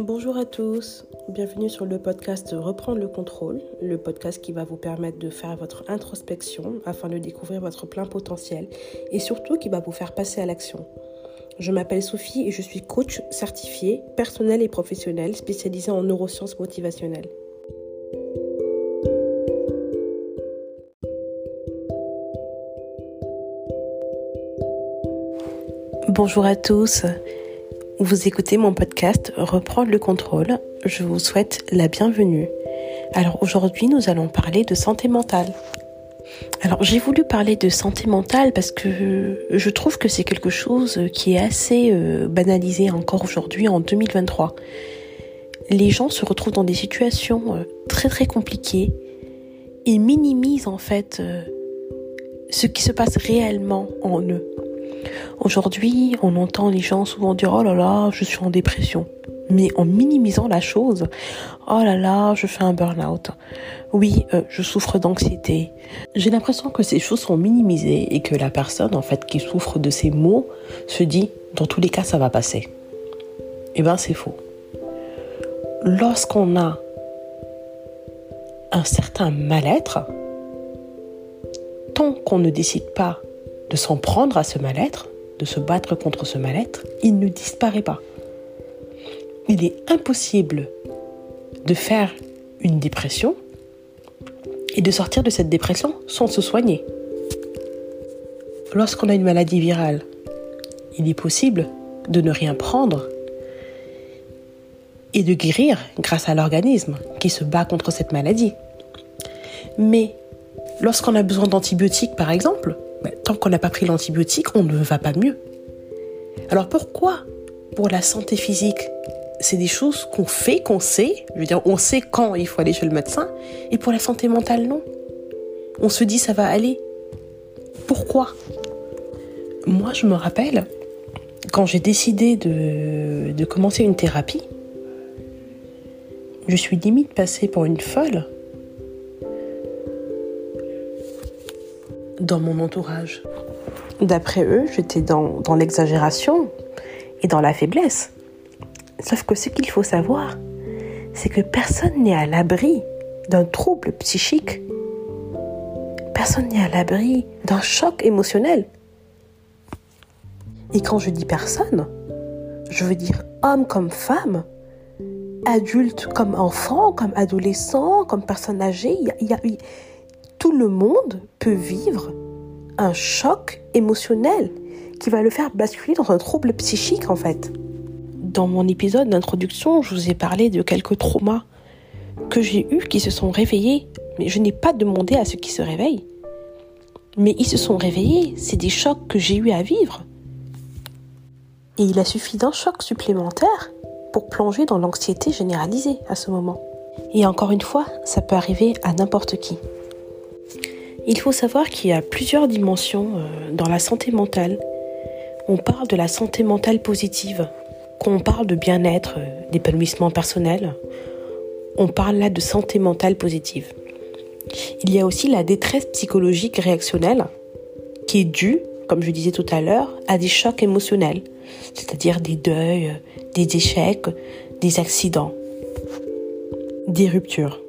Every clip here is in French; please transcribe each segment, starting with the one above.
Bonjour à tous, bienvenue sur le podcast Reprendre le contrôle, le podcast qui va vous permettre de faire votre introspection afin de découvrir votre plein potentiel et surtout qui va vous faire passer à l'action. Je m'appelle Sophie et je suis coach certifié, personnel et professionnel spécialisé en neurosciences motivationnelles. Bonjour à tous. Vous écoutez mon podcast Reprendre le contrôle. Je vous souhaite la bienvenue. Alors aujourd'hui, nous allons parler de santé mentale. Alors j'ai voulu parler de santé mentale parce que je trouve que c'est quelque chose qui est assez euh, banalisé encore aujourd'hui en 2023. Les gens se retrouvent dans des situations euh, très très compliquées et minimisent en fait euh, ce qui se passe réellement en eux. Aujourd'hui, on entend les gens souvent dire oh là là, je suis en dépression. Mais en minimisant la chose, oh là là, je fais un burn-out. Oui, euh, je souffre d'anxiété. J'ai l'impression que ces choses sont minimisées et que la personne en fait qui souffre de ces mots se dit dans tous les cas ça va passer. Eh bien c'est faux. Lorsqu'on a un certain mal-être, tant qu'on ne décide pas de s'en prendre à ce mal-être, de se battre contre ce mal-être, il ne disparaît pas. Il est impossible de faire une dépression et de sortir de cette dépression sans se soigner. Lorsqu'on a une maladie virale, il est possible de ne rien prendre et de guérir grâce à l'organisme qui se bat contre cette maladie. Mais lorsqu'on a besoin d'antibiotiques, par exemple, tant qu'on n'a pas pris l'antibiotique, on ne va pas mieux. Alors pourquoi pour la santé physique c'est des choses qu'on fait, qu'on sait, je veux dire, on sait quand il faut aller chez le médecin, et pour la santé mentale, non. On se dit ça va aller. Pourquoi? Moi, je me rappelle, quand j'ai décidé de, de commencer une thérapie, je suis limite passée pour une folle dans mon entourage. D'après eux, j'étais dans, dans l'exagération et dans la faiblesse. Sauf que ce qu'il faut savoir, c'est que personne n'est à l'abri d'un trouble psychique. Personne n'est à l'abri d'un choc émotionnel. Et quand je dis personne, je veux dire homme comme femme, adulte comme enfant, comme adolescent, comme personne âgée. Il y a, tout le monde peut vivre un choc émotionnel qui va le faire basculer dans un trouble psychique en fait. Dans mon épisode d'introduction, je vous ai parlé de quelques traumas que j'ai eus qui se sont réveillés, mais je n'ai pas demandé à ceux qui se réveillent. Mais ils se sont réveillés, c'est des chocs que j'ai eu à vivre. Et il a suffi d'un choc supplémentaire pour plonger dans l'anxiété généralisée à ce moment. Et encore une fois, ça peut arriver à n'importe qui. Il faut savoir qu'il y a plusieurs dimensions euh, dans la santé mentale. On parle de la santé mentale positive, quand on parle de bien-être, euh, d'épanouissement personnel, on parle là de santé mentale positive. Il y a aussi la détresse psychologique réactionnelle, qui est due, comme je disais tout à l'heure, à des chocs émotionnels, c'est-à-dire des deuils, des échecs, des accidents, des ruptures.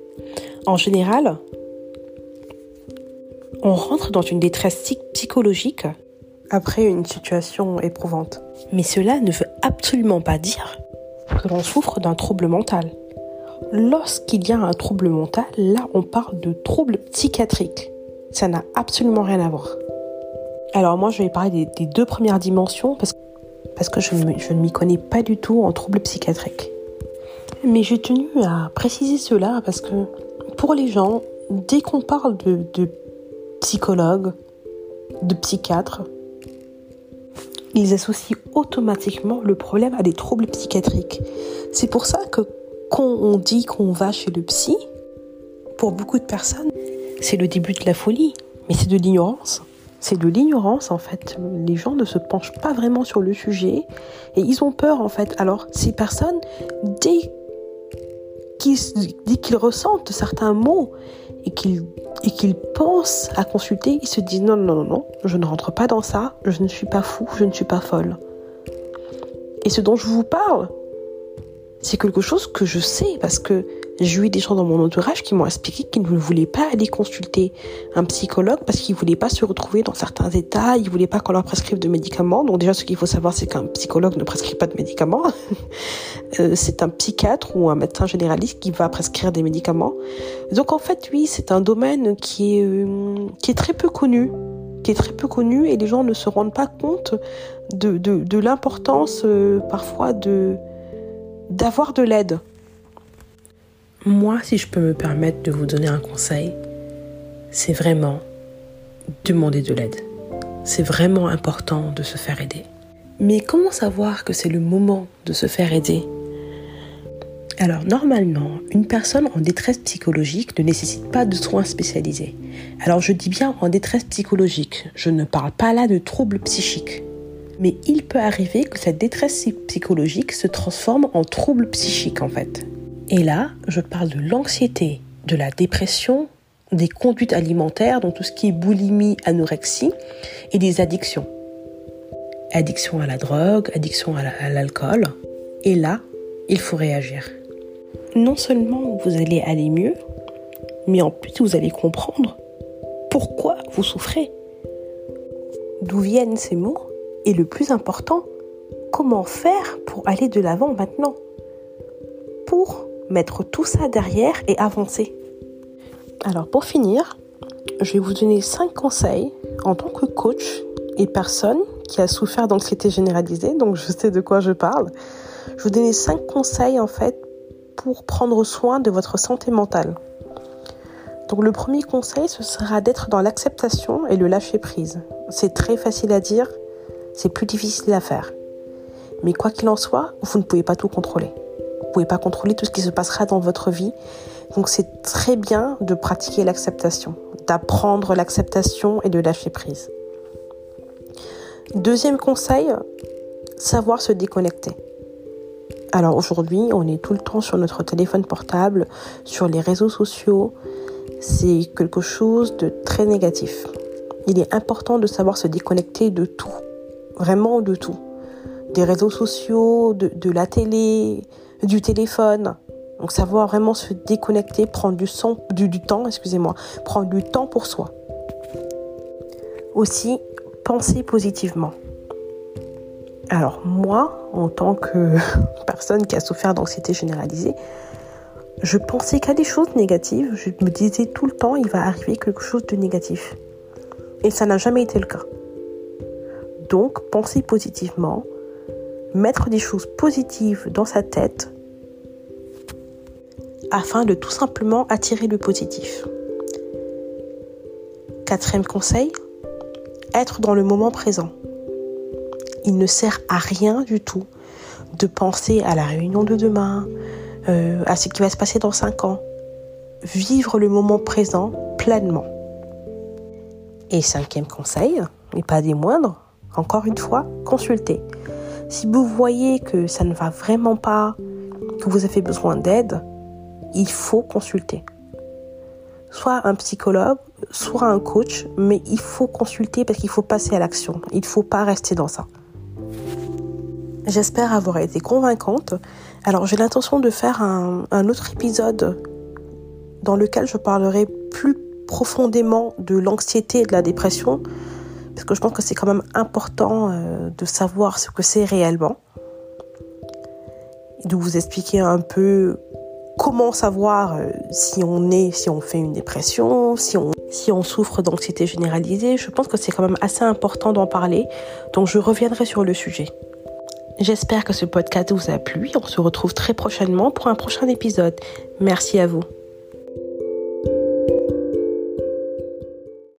En général, on rentre dans une détresse psychologique après une situation éprouvante. Mais cela ne veut absolument pas dire que l'on souffre d'un trouble mental. Lorsqu'il y a un trouble mental, là on parle de trouble psychiatrique. Ça n'a absolument rien à voir. Alors moi je vais parler des, deux premières dimensions parce, parce que je, je ne m'y connais pas du tout en trouble psychiatrique. Mais j'ai tenu à préciser cela parce que pour les gens, dès qu'on parle de, de psychologues, de psychiatres, ils associent automatiquement le problème à des troubles psychiatriques. C'est pour ça que quand on dit qu'on va chez le psy, pour beaucoup de personnes, c'est le début de la folie, mais c'est de l'ignorance. C'est de l'ignorance en fait. Les gens ne se penchent pas vraiment sur le sujet et ils ont peur en fait. Alors ces personnes, dès qu'ils ressentent certains mots et qu'ils et pensent à consulter, ils se disent non, non, non, non, je ne rentre pas dans ça, je ne suis pas fou, je ne suis pas folle. Et ce dont je vous parle, C'est quelque chose que je sais parce que j'ai eu des gens dans mon entourage qui m'ont expliqué qu'ils ne voulaient pas aller consulter un psychologue parce qu'ils voulaient pas se retrouver dans certains états, ils voulaient pas qu'on leur prescrive de médicaments. Donc déjà, ce qu'il faut savoir, c'est qu'un psychologue ne prescrit pas de médicaments. Euh, c'est un psychiatre ou un médecin généraliste qui va prescrire des médicaments. Donc en fait, oui, c'est un domaine qui est, euh, qui est très peu connu qui est très peu connu et les gens ne se rendent pas compte de, de, de l'importance euh, parfois de d'avoir de l'aide. Moi, si je peux me permettre de vous donner un conseil, c'est vraiment demander de l'aide. C'est vraiment important de se faire aider. Mais comment savoir que c'est le moment de se faire aider? Alors normalement, une personne en détresse psychologique ne nécessite pas de soins spécialisés. Alors je dis bien en détresse psychologique, je ne parle pas là de troubles psychiques. Mais il peut arriver que cette détresse psychologique se transforme en trouble psychique en fait. Et là, je parle de l'anxiété, de la dépression, des conduites alimentaires, donc tout ce qui est boulimie, anorexie, et des addictions. Addiction à la drogue, addiction à l'alcool. Et là, il faut réagir. Non seulement vous allez aller mieux, mais en plus vous allez comprendre pourquoi vous souffrez. D'où viennent ces mots? Et le plus important, comment faire pour aller de l'avant maintenant? Pour mettre tout ça derrière et avancer. Alors pour finir, je vais vous donner 5 conseils en tant que coach et personne qui a souffert d'anxiété généralisée, donc je sais de quoi je parle. Je vais vous donner 5 conseils en fait pour prendre soin de votre santé mentale. Donc le premier conseil, ce sera d'être dans l'acceptation et le lâcher prise. C'est très facile à dire, c'est plus difficile à faire. Mais quoi qu'il en soit, vous ne pouvez pas tout contrôler pouvez pas contrôler tout ce qui se passera dans votre vie. Donc c'est très bien de pratiquer l'acceptation, d'apprendre l'acceptation et de lâcher prise. Deuxième conseil, savoir se déconnecter. Alors aujourd'hui, on est tout le temps sur notre téléphone portable, sur les réseaux sociaux. C'est quelque chose de très négatif. Il est important de savoir se déconnecter de tout, vraiment de tout. Des réseaux sociaux, de, de la télé, du téléphone. Donc savoir vraiment se déconnecter, prendre du, temps, excusez-moi, prendre du temps pour soi. Aussi, penser positivement. Alors moi, en tant que personne qui a souffert d'anxiété généralisée, je pensais qu'à des choses négatives. Je me disais tout le temps, il va arriver quelque chose de négatif. Et ça n'a jamais été le cas. Donc, penser positivement, mettre des choses positives dans sa tête afin de tout simplement attirer le positif. Quatrième conseil, être dans le moment présent. Il ne sert à rien du tout de penser à la réunion de demain, euh, à ce qui va se passer dans cinq ans. Vivre le moment présent pleinement. Et cinquième conseil, et pas des moindres, encore une fois, consultez. Si vous voyez que ça ne va vraiment pas, que vous avez besoin d'aide, il faut consulter. Soit un psychologue, soit un coach, mais il faut consulter parce qu'il faut passer à l'action. Il ne faut pas rester dans ça. J'espère avoir été convaincante. Alors j'ai l'intention de faire un, autre épisode dans lequel je parlerai plus profondément de l'anxiété et de la dépression, parce que je pense que c'est quand même important euh, de savoir ce que c'est réellement, de vous expliquer un peu comment savoir euh, si on est, si on fait une dépression, si on, si on souffre d'anxiété généralisée. Je pense que c'est quand même assez important d'en parler, donc je reviendrai sur le sujet. J'espère que ce podcast vous a plu. On se retrouve très prochainement pour un prochain épisode. Merci à vous.